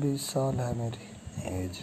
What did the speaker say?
बीस साल है मेरी एज।